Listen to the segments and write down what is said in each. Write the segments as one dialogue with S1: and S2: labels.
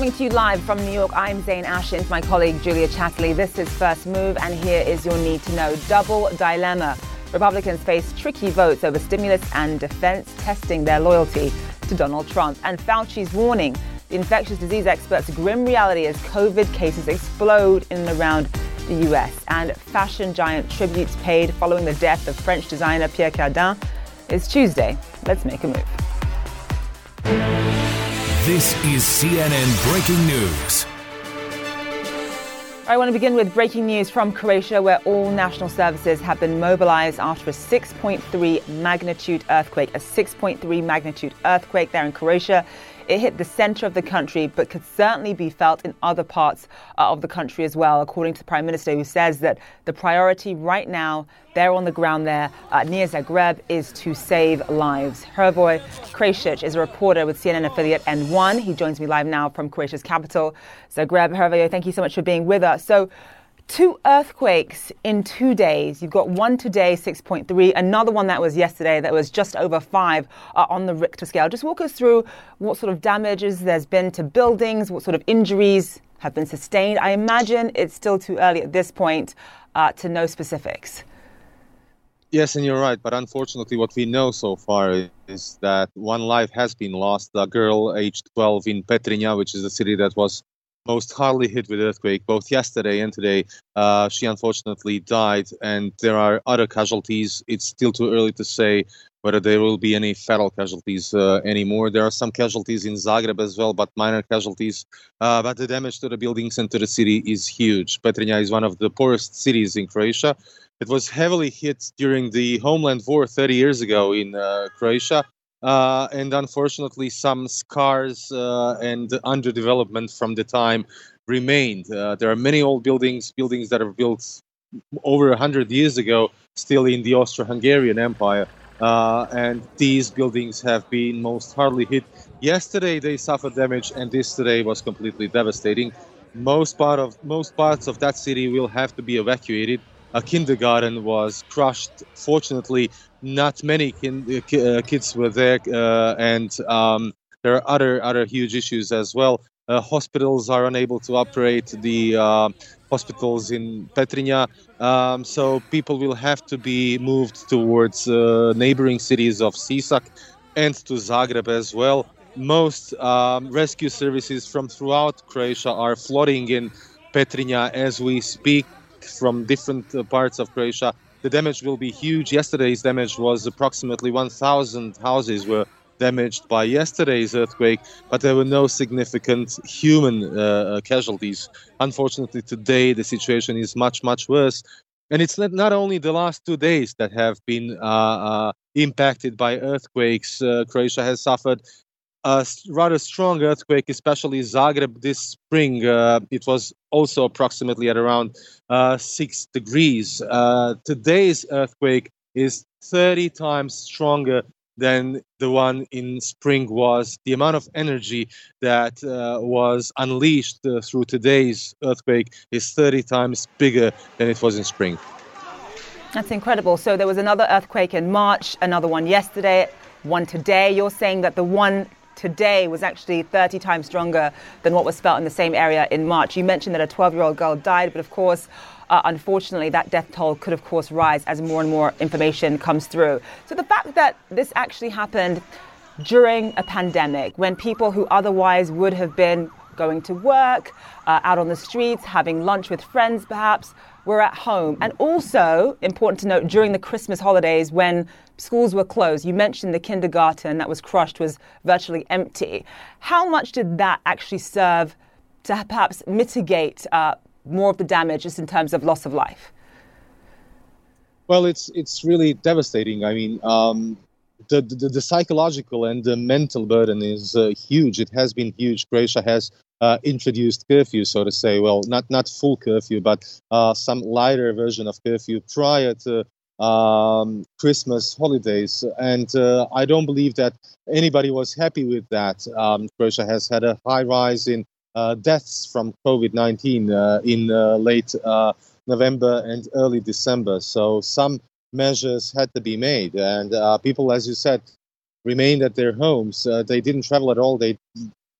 S1: Coming to you live from New York, I'm Zain Ashins, my colleague Julia Chatterley. This is First Move, and here is your need to know. Double dilemma. Republicans face tricky votes over stimulus and defense, testing their loyalty to Donald Trump. And Fauci's warning the infectious disease experts' grim reality as COVID cases explode in and around the US. And fashion giant tributes paid following the death of French designer Pierre Cardin is Tuesday. Let's make a move.
S2: This is CNN Breaking News.
S1: I want to begin with breaking news from Croatia, where all national services have been mobilized after a 6.3 magnitude earthquake. A 6.3 magnitude earthquake there in Croatia. It hit the center of the country, but could certainly be felt in other parts uh, of the country as well, according to the Prime Minister, who says that the priority right now, there on the ground there uh, near Zagreb, is to save lives. Hrvoje Krešić is a reporter with CNN affiliate N1. He joins me live now from Croatia's capital, Zagreb. Hrvoje, thank you so much for being with us. So, two earthquakes in two days. You've got one today, 6.3, another one that was yesterday that was just over five uh, on the Richter scale. Just walk us through what sort of damages there's been to buildings, what sort of injuries have been sustained. I imagine it's still too early at this point uh, to know specifics.
S3: Yes, and you're right. But unfortunately, what we know so far is that one life has been lost. A girl aged 12 in Petrinja, which is a city that was most hardly hit with earthquake both yesterday and today. Uh, she unfortunately died, and there are other casualties. It's still too early to say whether there will be any fatal casualties uh, anymore. There are some casualties in Zagreb as well, but minor casualties. Uh, but the damage to the buildings and to the city is huge. Petrinja is one of the poorest cities in Croatia. It was heavily hit during the Homeland War 30 years ago in uh, Croatia uh, and unfortunately, some scars uh, and underdevelopment from the time remained. Uh, there are many old buildings, buildings that are built over 100 years ago, still in the Austro Hungarian Empire. Uh, and these buildings have been most hardly hit. Yesterday they suffered damage, and this today was completely devastating. Most part of most parts of that city will have to be evacuated a kindergarten was crushed. Fortunately, not many kin- uh, kids were there, uh, and um, there are other other huge issues as well. Uh, hospitals are unable to operate. The uh, hospitals in Petrinja, um, so people will have to be moved towards uh, neighboring cities of Sisak and to Zagreb as well. Most um, rescue services from throughout Croatia are flooding in Petrinja as we speak from different uh, parts of Croatia. The damage will be huge. Yesterday's damage was approximately 1,000 houses were damaged by yesterday's earthquake, but there were no significant human uh, uh, casualties. Unfortunately, today the situation is much, much worse. And it's not, not only the last two days that have been uh, uh, impacted by earthquakes. Uh, Croatia has suffered a rather strong earthquake, especially Zagreb this spring. Uh, it was also approximately at around uh, six degrees. Uh, today's earthquake is 30 times stronger than the one in spring was. The amount of energy that uh, was unleashed uh, through today's earthquake is 30 times bigger than it was in spring.
S1: That's incredible. So there was another earthquake in March, another one yesterday, one today. You're saying that the one today was actually 30 times stronger than what was felt in the same area in March. You mentioned that a 12 year old girl died, but of course, uh, unfortunately, that death toll could, of course, rise as more and more information comes through. So the fact that this actually happened during a pandemic, when people who otherwise would have been going to work, uh, out on the streets, having lunch with friends perhaps, were at home. And also, important to note, during the Christmas holidays when schools were closed, you mentioned the kindergarten that was crushed was virtually empty. How much did that actually serve to perhaps mitigate uh, more of the damage just in terms of loss of life?
S3: Well, it's it's really devastating. I mean, um, the, the, the psychological and the mental burden is uh, huge. It has been huge. Croatia has uh, introduced curfew, so to say. Well, not not full curfew, but uh, some lighter version of curfew prior to um, Christmas holidays, and uh, I don't believe that anybody was happy with that. Um, Croatia has had a high rise in uh, deaths from COVID-19 uh, in late November and early December, so some measures had to be made, and people, as you said, remained at their homes. they didn't travel at all. They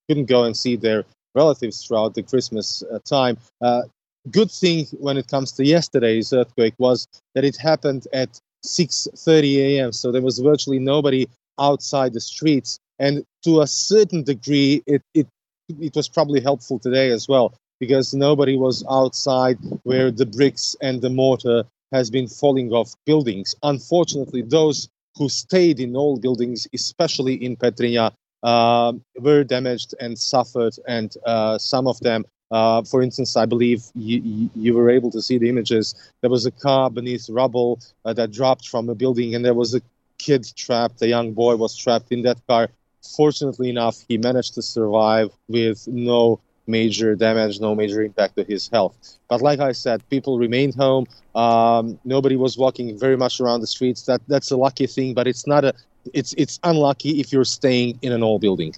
S3: couldn't go and see their relatives throughout the Christmas uh, time. Uh, good thing when it comes to yesterday's earthquake was that it happened at 6:30 a.m. So there was virtually nobody outside the streets, and to a certain degree, it it it was probably helpful today as well because nobody was outside where the bricks and the mortar has been falling off buildings. Unfortunately, those who stayed in old buildings, especially in Petrinja, uh, were damaged and suffered, and uh, some of them uh, for instance, I believe you, you, were able to see the images. There was a car beneath rubble uh, that dropped from a building, and there was a kid trapped. A young boy was trapped in that car. Fortunately enough, he managed to survive with no major damage, no major impact to his health. But like I said, people remained home. Um, nobody was walking very much around the streets. That that's a lucky thing, but it's not a. It's it's unlucky if you're staying in an old building.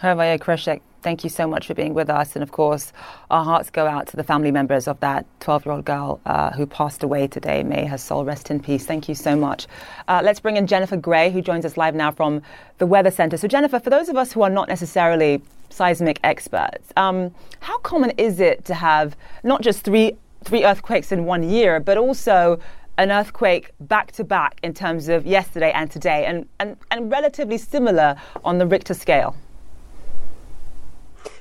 S1: Hrvoje Krešić, thank you so much for being with us. And of course, our hearts go out to the family members of that 12 year old girl uh, who passed away today. May her soul rest in peace. Thank you so much. Uh, let's bring in Jennifer Gray, who joins us live now from the Weather Center. So, Jennifer, for those of us who are not necessarily seismic experts, um, how common is it to have not just three, three earthquakes in one year, but also an earthquake back to back in terms of yesterday and today, and, and, and relatively similar on the Richter scale?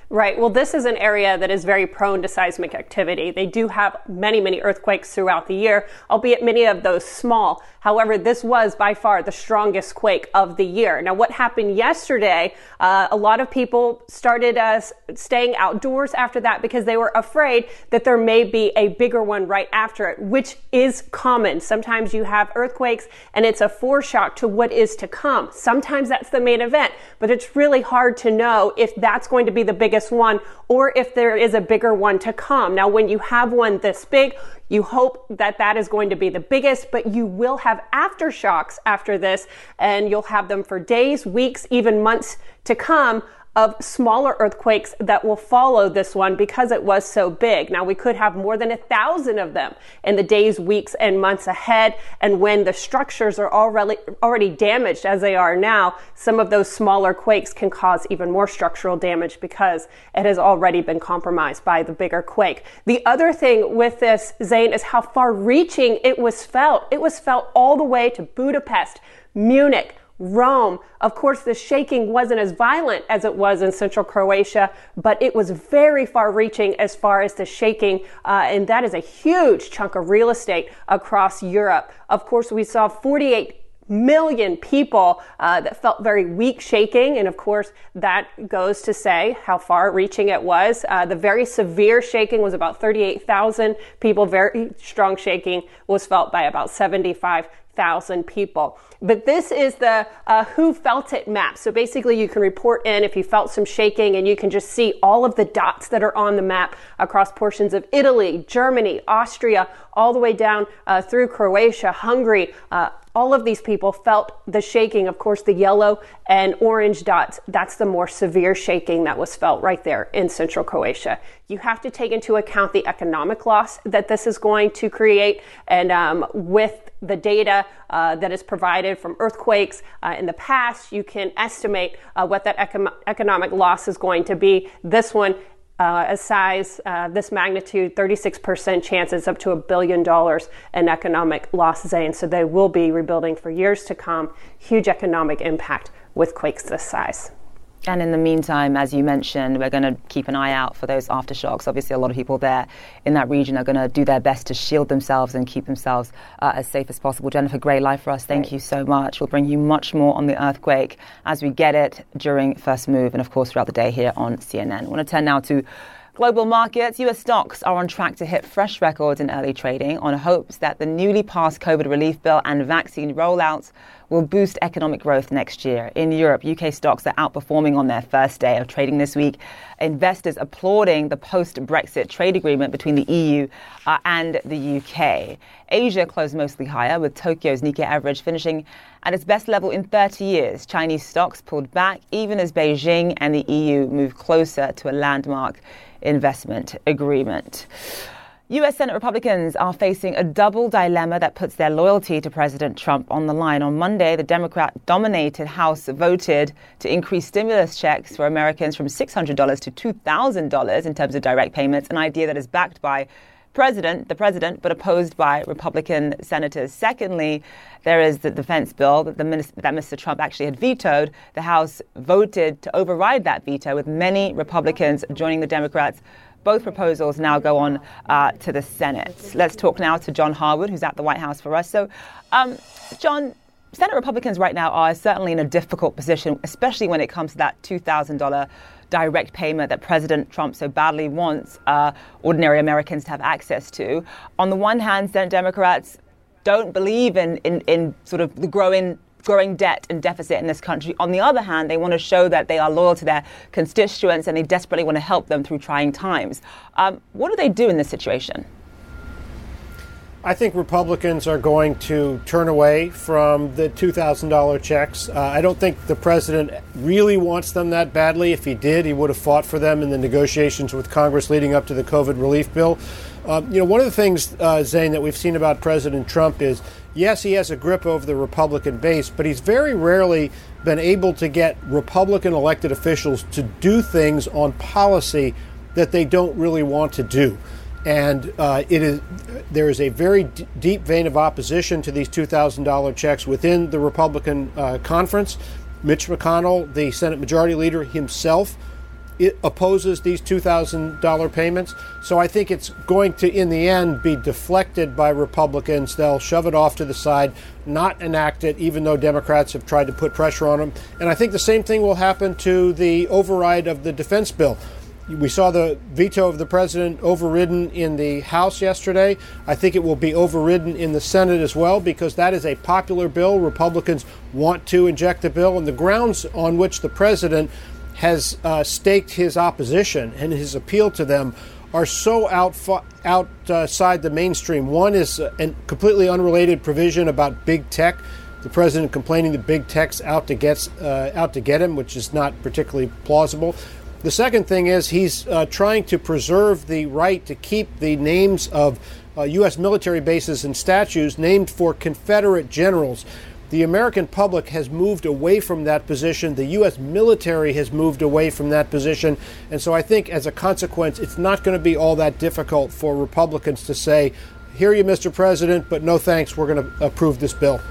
S4: Right. Well, this is an area that is very prone to seismic activity. They do have many, many earthquakes throughout the year, albeit many of those small. However, this was by far the strongest quake of the year. Now, what happened yesterday, uh, a lot of people started uh, staying outdoors after that because they were afraid that there may be a bigger one right after it, which is common. Sometimes you have earthquakes and it's a foreshock to what is to come. Sometimes that's the main event, but it's really hard to know if that's going to be the biggest one or if there is a bigger one to come. Now, when you have one this big, you hope that that is going to be the biggest, but you will have aftershocks after this, and you'll have them for days, weeks, even months to come of smaller earthquakes that will follow this one because it was so big. Now, we could have more than a thousand of them in the days, weeks, and months ahead. And when the structures are already, already damaged as they are now, some of those smaller quakes can cause even more structural damage because it has already been compromised by the bigger quake. The other thing with this, Zain, is how far reaching it was felt. It was felt all the way to Budapest, Munich, Rome. Of course, the shaking wasn't as violent as it was in central Croatia, but it was very far reaching as far as the shaking, uh, and that is a huge chunk of real estate across Europe. Of course, we saw 48 million people uh, that felt very weak shaking. And of course, that goes to say how far reaching it was. Uh, the very severe shaking was about 38,000 people. Very strong shaking was felt by about 75,000 people. But this is the uh, who felt it map. So basically, you can report in if you felt some shaking, and you can just see all of the dots that are on the map across portions of Italy, Germany, Austria, all the way down uh, through Croatia, Hungary. Uh, all of these people felt the shaking. Of course, the yellow and orange dots, that's the more severe shaking that was felt right there in central Croatia. You have to take into account the economic loss that this is going to create. And um, with the data uh, that is provided from earthquakes uh, in the past, you can estimate uh, what that econ- economic loss is going to be. This one uh, a size uh, this magnitude, 36% chance, chances up to a billion dollars in economic loss, Zain. So they will be rebuilding for years to come. Huge economic impact with quakes this size.
S1: And in the meantime, as you mentioned, we're going to keep an eye out for those aftershocks. Obviously, a lot of people there in that region are going to do their best to shield themselves and keep themselves uh, as safe as possible. Jennifer Gray, live for us. Thank you so much. We'll bring you much more on the earthquake as we get it during First Move and, of course, throughout the day here on CNN. I want to turn now to Global markets, US stocks are on track to hit fresh records in early trading on hopes that the newly passed COVID relief bill and vaccine rollouts will boost economic growth next year. In Europe, UK stocks are outperforming on their first day of trading this week. Investors applauding the post Brexit trade agreement between the EU uh, and the UK. Asia closed mostly higher, with Tokyo's Nikkei average finishing at its best level in 30 years. Chinese stocks pulled back even as Beijing and the EU moved closer to a landmark investment agreement. U.S. Senate Republicans are facing a double dilemma that puts their loyalty to President Trump on the line. On Monday, the Democrat dominated House voted to increase stimulus checks for Americans from $600 to $2,000 in terms of direct payments, an idea that is backed by president, the president, but opposed by Republican senators. Secondly, there is the defense bill that, that Mr. Trump actually had vetoed. The House voted to override that veto, with many Republicans joining the Democrats both proposals now go on uh, to the Senate. Let's talk now to John Harwood, who's at the White House for us. So, um, John, Senate Republicans right now are certainly in a difficult position, especially when it comes to that $2,000 direct payment that President Trump so badly wants uh, ordinary Americans to have access to. On the one hand, Senate Democrats don't believe in, in, in sort of the growing growing debt and deficit in this country. On the other hand, they want to show that they are loyal to their constituents and they desperately want to help them through trying times. Um, what do they do in this situation?
S5: I think Republicans are going to turn away from the $2,000 checks. Uh, I don't think the president really wants them that badly. If he did, he would have fought for them in the negotiations with Congress leading up to the COVID relief bill. Uh, you know, one of the things, uh, Zain, that we've seen about President Trump is yes, he has a grip over the Republican base, but he's very rarely been able to get Republican elected officials to do things on policy that they don't really want to do. And uh, it is there is a very d- deep vein of opposition to these two thousand dollar checks within the Republican uh, conference. Mitch McConnell, the Senate Majority Leader himself, it opposes these $2,000 payments. So I think it's going to, in the end, be deflected by Republicans. They'll shove it off to the side, not enact it, even though Democrats have tried to put pressure on them. And I think the same thing will happen to the override of the defense bill. We saw the veto of the president overridden in the House yesterday. I think it will be overridden in the Senate as well because that is a popular bill. Republicans want to inject the bill, and the grounds on which the president has uh, staked his opposition and his appeal to them are so out, outside the mainstream. One is a completely unrelated provision about big tech. The president complaining that big tech's out to get uh, out to get him, which is not particularly plausible. The second thing is he's uh, trying to preserve the right to keep the names of uh, U.S. military bases and statues named for Confederate generals the American public has moved away from that position. The U.S. military has moved away from that position. And so I think as a consequence, it's not going to be all that difficult for Republicans to say, here you, Mr. President, but no thanks, we're going to approve this bill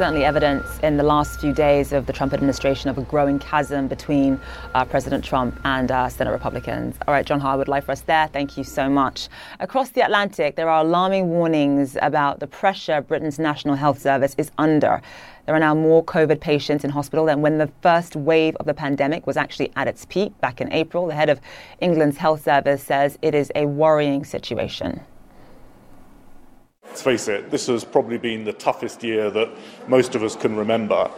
S1: certainly evidence in the last few days of the Trump administration of a growing chasm between uh, President Trump and uh, Senate Republicans. All right, John Harwood, live for us there. Thank you so much. Across the Atlantic, there are alarming warnings about the pressure Britain's National Health Service is under. There are now more COVID patients in hospital than when the first wave of the pandemic was actually at its peak back in April. The head of England's health service says it is a worrying situation.
S6: Let's face it, this has probably been the toughest year that most of us can remember.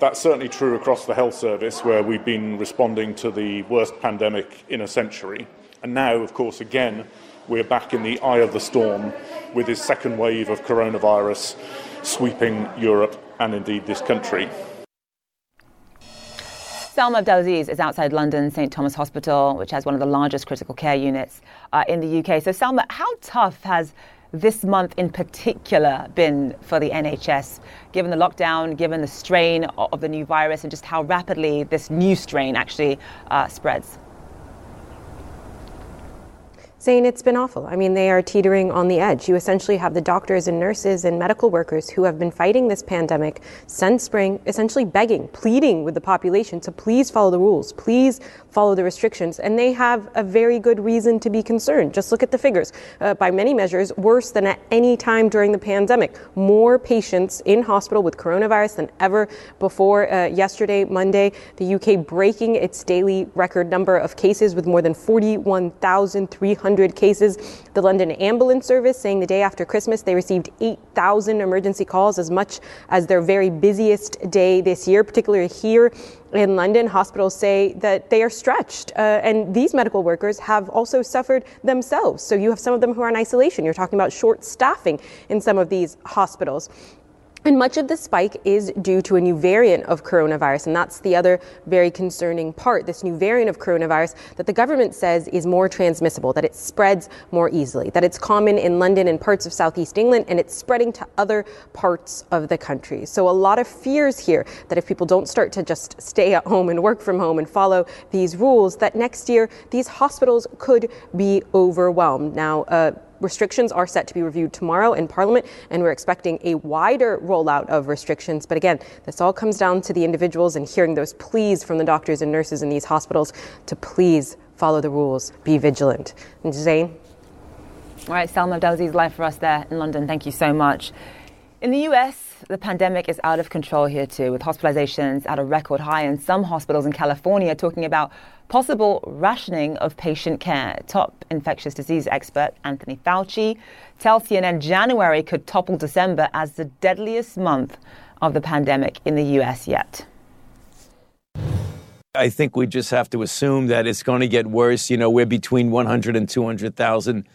S6: That's certainly true across the health service, where we've been responding to the worst pandemic in a century. And now, of course, again, we're back in the eye of the storm with this second wave of coronavirus sweeping Europe and indeed this country.
S1: Salma Abdelaziz is outside London St Thomas Hospital, which has one of the largest critical care units uh, in the UK. So, Salma, how tough has this month in particular been for the NHS, given the lockdown, given the strain of the new virus, and just how rapidly this new strain actually uh, spreads?
S7: Saying it's been awful. I mean, they are teetering on the edge. You essentially have the doctors and nurses and medical workers who have been fighting this pandemic since spring, essentially begging, pleading with the population to please follow the rules, please follow the restrictions. And they have a very good reason to be concerned. Just look at the figures. Uh, by many measures, worse than at any time during the pandemic. More patients in hospital with coronavirus than ever before. Uh, yesterday, Monday, the UK breaking its daily record number of cases with more than 41,300 100 cases. The London Ambulance Service saying the day after Christmas they received 8,000 emergency calls, as much as their very busiest day this year, particularly here in London, hospitals say that they are stretched. Uh, and these medical workers have also suffered themselves. So you have some of them who are in isolation. You're talking about short staffing in some of these hospitals. And much of the spike is due to a new variant of coronavirus. And that's the other very concerning part. This new variant of coronavirus that the government says is more transmissible, that it spreads more easily, that it's common in London and parts of southeast England, and it's spreading to other parts of the country. So a lot of fears here that if people don't start to just stay at home and work from home and follow these rules, that next year these hospitals could be overwhelmed. Now, uh, Restrictions are set to be reviewed tomorrow in Parliament, and we're expecting a wider rollout of restrictions. But again, this all comes down to the individuals and hearing those pleas from the doctors and nurses in these hospitals to please follow the rules, be vigilant. And Zain?
S1: All right, Salma Abdelaziz live for us there in London. Thank you so much. In the US, the pandemic is out of control here too, with hospitalizations at a record high, and some hospitals in California talking about possible rationing of patient care. Top infectious disease expert Anthony Fauci tells CNN January could topple December as the deadliest month of the pandemic in the US yet.
S8: I think we just have to assume that it's going to get worse. You know, we're between 100 and 200,000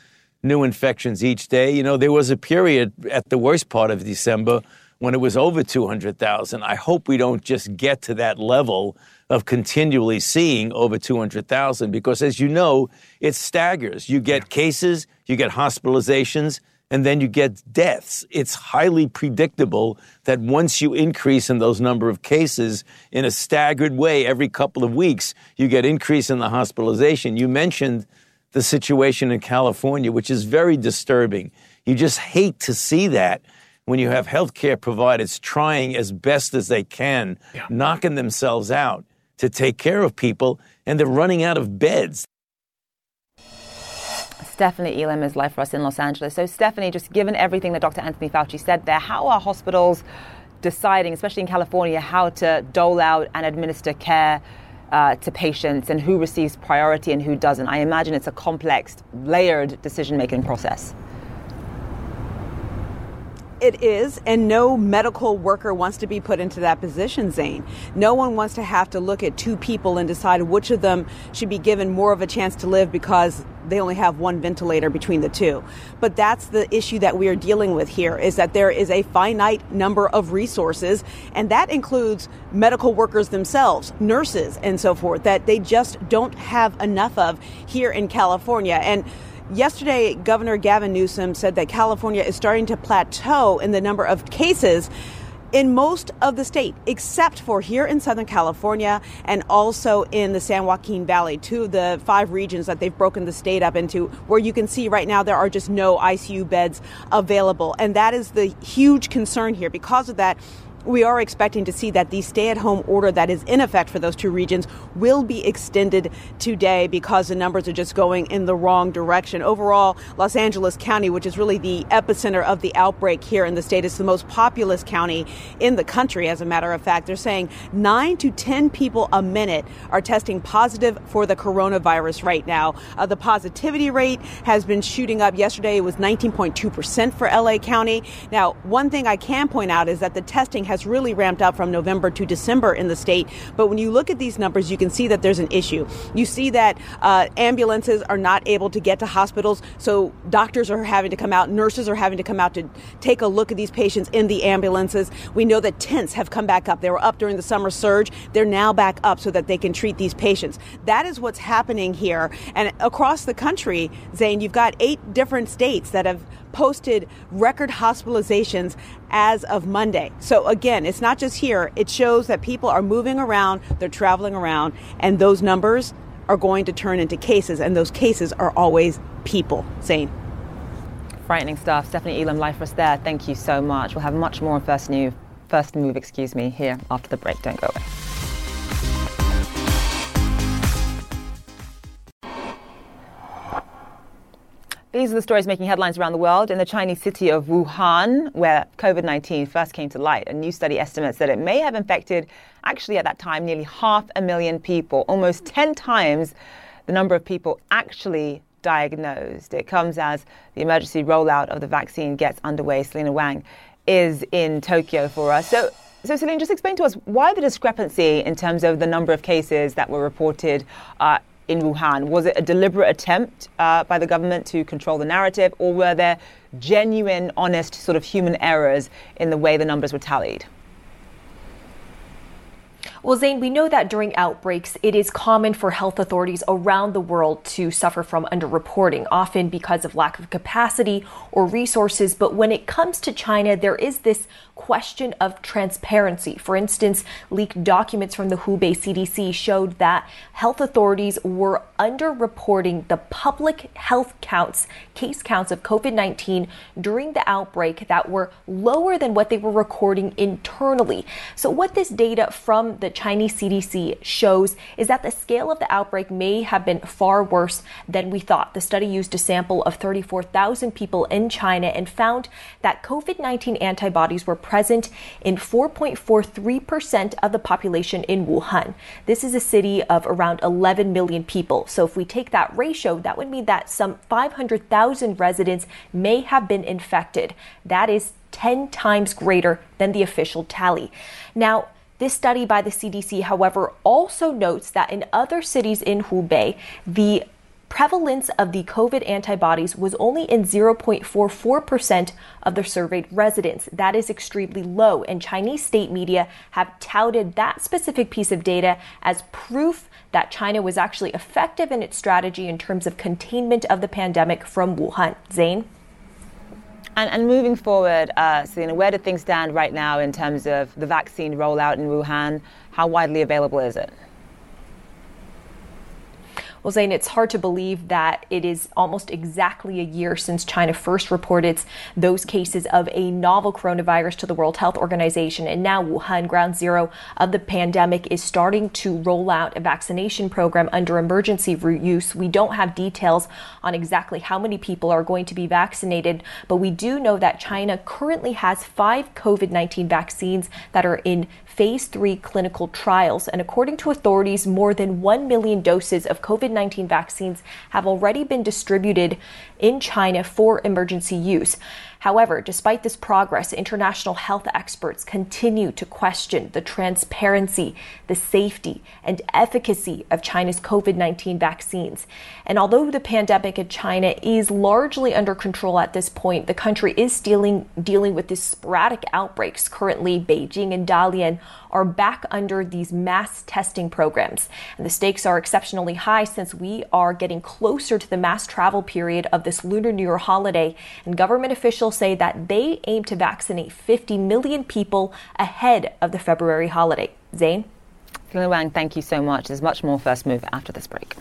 S8: new infections each day. You know, there was a period at the worst part of December when it was over 200,000. I hope we don't just get to that level of continually seeing over 200,000 because, as you know, it staggers. You get cases, you get hospitalizations, and then you get deaths. It's highly predictable that once you increase in those number of cases in a staggered way every couple of weeks, you get increase in the hospitalization. You mentioned the situation in California, which is very disturbing. You just hate to see that when you have healthcare providers trying as best as they can, yeah. knocking themselves out to take care of people, and they're running out of beds.
S1: Stephanie Elam is live for us in Los Angeles. So, Stephanie, just given everything that Dr. Anthony Fauci said there, how are hospitals deciding, especially in California, how to dole out and administer care uh, to patients and who receives priority and who doesn't. I imagine it's a complex, layered decision making process.
S9: It is, and no medical worker wants to be put into that position, Zain. No one wants to have to look at two people and decide which of them should be given more of a chance to live because they only have one ventilator between the two. But that's the issue that we are dealing with here is that there is a finite number of resources, and that includes medical workers themselves, nurses, and so forth, that they just don't have enough of here in California. And Yesterday, Governor Gavin Newsom said that California is starting to plateau in the number of cases in most of the state, except for here in Southern California and also in the San Joaquin Valley, two of the five regions that they've broken the state up into, where you can see right now there are just no ICU beds available. And that is the huge concern here. Because of that, we are expecting to see that the stay at home order that is in effect for those two regions will be extended today because the numbers are just going in the wrong direction. Overall, Los Angeles County, which is really the epicenter of the outbreak here in the state, is the most populous county in the country, as a matter of fact. They're saying nine to 10 people a minute are testing positive for the coronavirus right now. Uh, the positivity rate has been shooting up. Yesterday, it was 19.2% for LA County. Now, one thing I can point out is that the testing has really ramped up from November to December in the state. But when you look at these numbers, you can see that there's an issue. You see that uh, ambulances are not able to get to hospitals, so doctors are having to come out, nurses are having to come out to take a look at these patients in the ambulances. We know that tents have come back up. They were up during the summer surge. They're now back up so that they can treat these patients. That is what's happening here. And across the country, Zain, you've got eight different states that have posted record hospitalizations as of Monday. So again, it's not just here. It shows that people are moving around, they're traveling around, and those numbers are going to turn into cases, and those cases are always people. Zain.
S1: Frightening stuff. Stephanie Elam, life was there. Thank you so much. We'll have much more on First New, First Move, excuse me, here after the break. Don't go away. These are the stories making headlines around the world. In the Chinese city of Wuhan, where COVID 19 first came to light, a new study estimates that it may have infected, actually at that time, nearly half a million people, almost 10 times the number of people actually diagnosed. It comes as the emergency rollout of the vaccine gets underway. Selena Wang is in Tokyo for us. So, so just explain to us why the discrepancy in terms of the number of cases that were reported uh, in Wuhan? Was it a deliberate attempt uh, by the government to control the narrative, or were there genuine, honest, sort of human errors in the way the numbers were tallied?
S10: Well, Zain, we know that during outbreaks, it is common for health authorities around the world to suffer from underreporting, often because of lack of capacity or resources. But when it comes to China, there is this question of transparency. For instance, leaked documents from the Hubei CDC showed that health authorities were underreporting the public health counts, case counts of COVID 19 during the outbreak that were lower than what they were recording internally. So, what this data from the Chinese CDC shows is that the scale of the outbreak may have been far worse than we thought. The study used a sample of 34,000 people in China and found that COVID 19 antibodies were present in 4.43% of the population in Wuhan. This is a city of around 11 million people. So if we take that ratio, that would mean that some 500,000 residents may have been infected. That is 10 times greater than the official tally. Now, this study by the CDC, however, also notes that in other cities in Hubei, the prevalence of the COVID antibodies was only in 0.44% of the surveyed residents. That is extremely low, and Chinese state media have touted that specific piece of data as proof that China was actually effective in its strategy in terms of containment of the pandemic from Wuhan. Zain?
S1: And, and, moving forward, uh, Selena, where do things stand right now in terms of the vaccine rollout in Wuhan? How widely available is it?
S10: Well, Zain, it's hard to believe that it is almost exactly a year since China first reported those cases of a novel coronavirus to the World Health Organization. And now Wuhan, ground zero of the pandemic, is starting to roll out a vaccination program under emergency use. We don't have details on exactly how many people are going to be vaccinated, but we do know that China currently has five COVID 19 vaccines that are in phase three clinical trials. And according to authorities, more than 1 million doses of COVID 19 vaccines have already been distributed in China for emergency use. However, despite this progress, international health experts continue to question the transparency, the safety, and efficacy of China's COVID 19 vaccines. And although the pandemic in China is largely under control at this point, the country is dealing, dealing with these sporadic outbreaks. Currently, Beijing and Dalian are back under these mass testing programs. And the stakes are exceptionally high since we are getting closer to the mass travel period of this Lunar New Year holiday. And government officials say that they aim to vaccinate 50 million people ahead of the February holiday.
S1: Selena Wang, thank you so much. There's much more First Move after this break.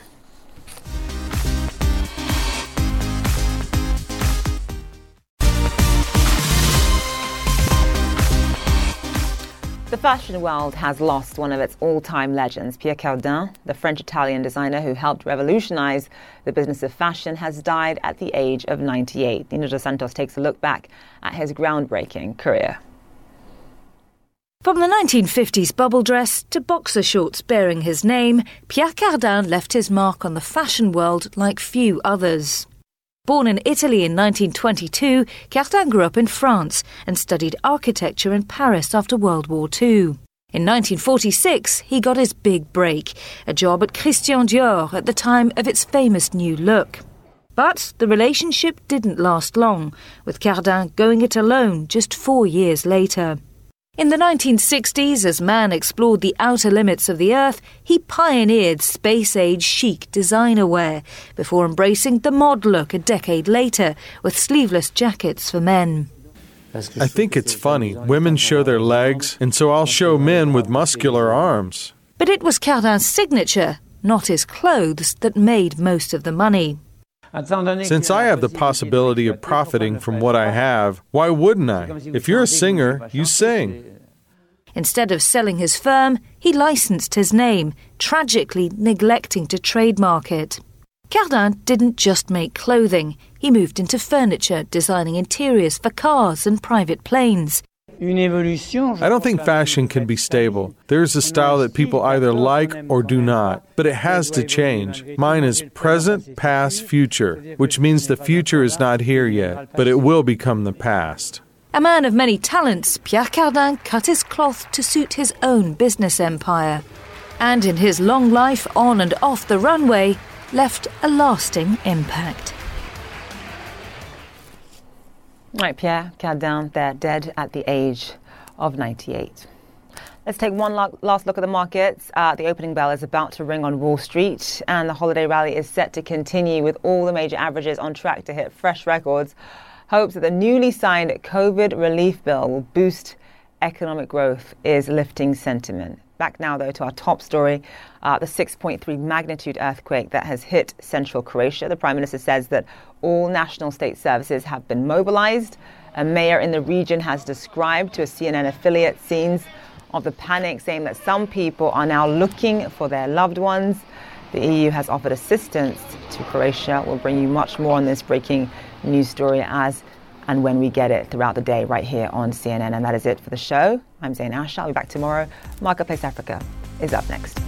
S1: The fashion world has lost one of its all time legends. Pierre Cardin, the French Italian designer who helped revolutionize the business of fashion, has died at the age of 98. Nina Dos Santos takes a look back at his groundbreaking career.
S11: From the 1950s bubble dress to boxer shorts bearing his name, Pierre Cardin left his mark on the fashion world like few others. Born in Italy in 1922, Cardin grew up in France and studied architecture in Paris after World War II. In 1946, he got his big break, a job at Christian Dior at the time of its famous new look. But the relationship didn't last long, with Cardin going it alone just four years later. In the 1960s, as man explored the outer limits of the Earth, he pioneered space age chic designer wear before embracing the mod look a decade later with sleeveless jackets for men.
S12: I think it's funny. Women show their legs, and so I'll show men with muscular arms.
S11: But it was Cardin's signature, not his clothes, that made most of the money.
S12: Since I have the possibility of profiting from what I have, why wouldn't I? If you're a singer, you sing.
S11: Instead of selling his firm, he licensed his name, tragically neglecting to trademark it. Cardin didn't just make clothing, he moved into furniture, designing interiors for cars and private planes.
S12: I don't think fashion can be stable. There's a style that people either like or do not, but it has to change. Mine is present, past, future, which means the future is not here yet, but it will become the past.
S11: A man of many talents, Pierre Cardin cut his cloth to suit his own business empire. and in his long life on and off the runway, left a lasting impact.
S1: Right, Pierre Cardin, there, dead at the age of 98. Let's take one last look at the markets. Uh, the opening bell is about to ring on Wall Street, and the holiday rally is set to continue with all the major averages on track to hit fresh records. Hopes that the newly signed COVID relief bill will boost economic growth is lifting sentiment. Back now, though, to our top story uh, the 6.3 magnitude earthquake that has hit central Croatia. The Prime Minister says that all national state services have been mobilized. A mayor in the region has described to a CNN affiliate scenes of the panic, saying that some people are now looking for their loved ones. The EU has offered assistance to Croatia. We'll bring you much more on this breaking news story as and when we get it throughout the day right here on CNN. And that is it for the show. I'm Zain Asher. I'll be back tomorrow. Marketplace Africa is up next.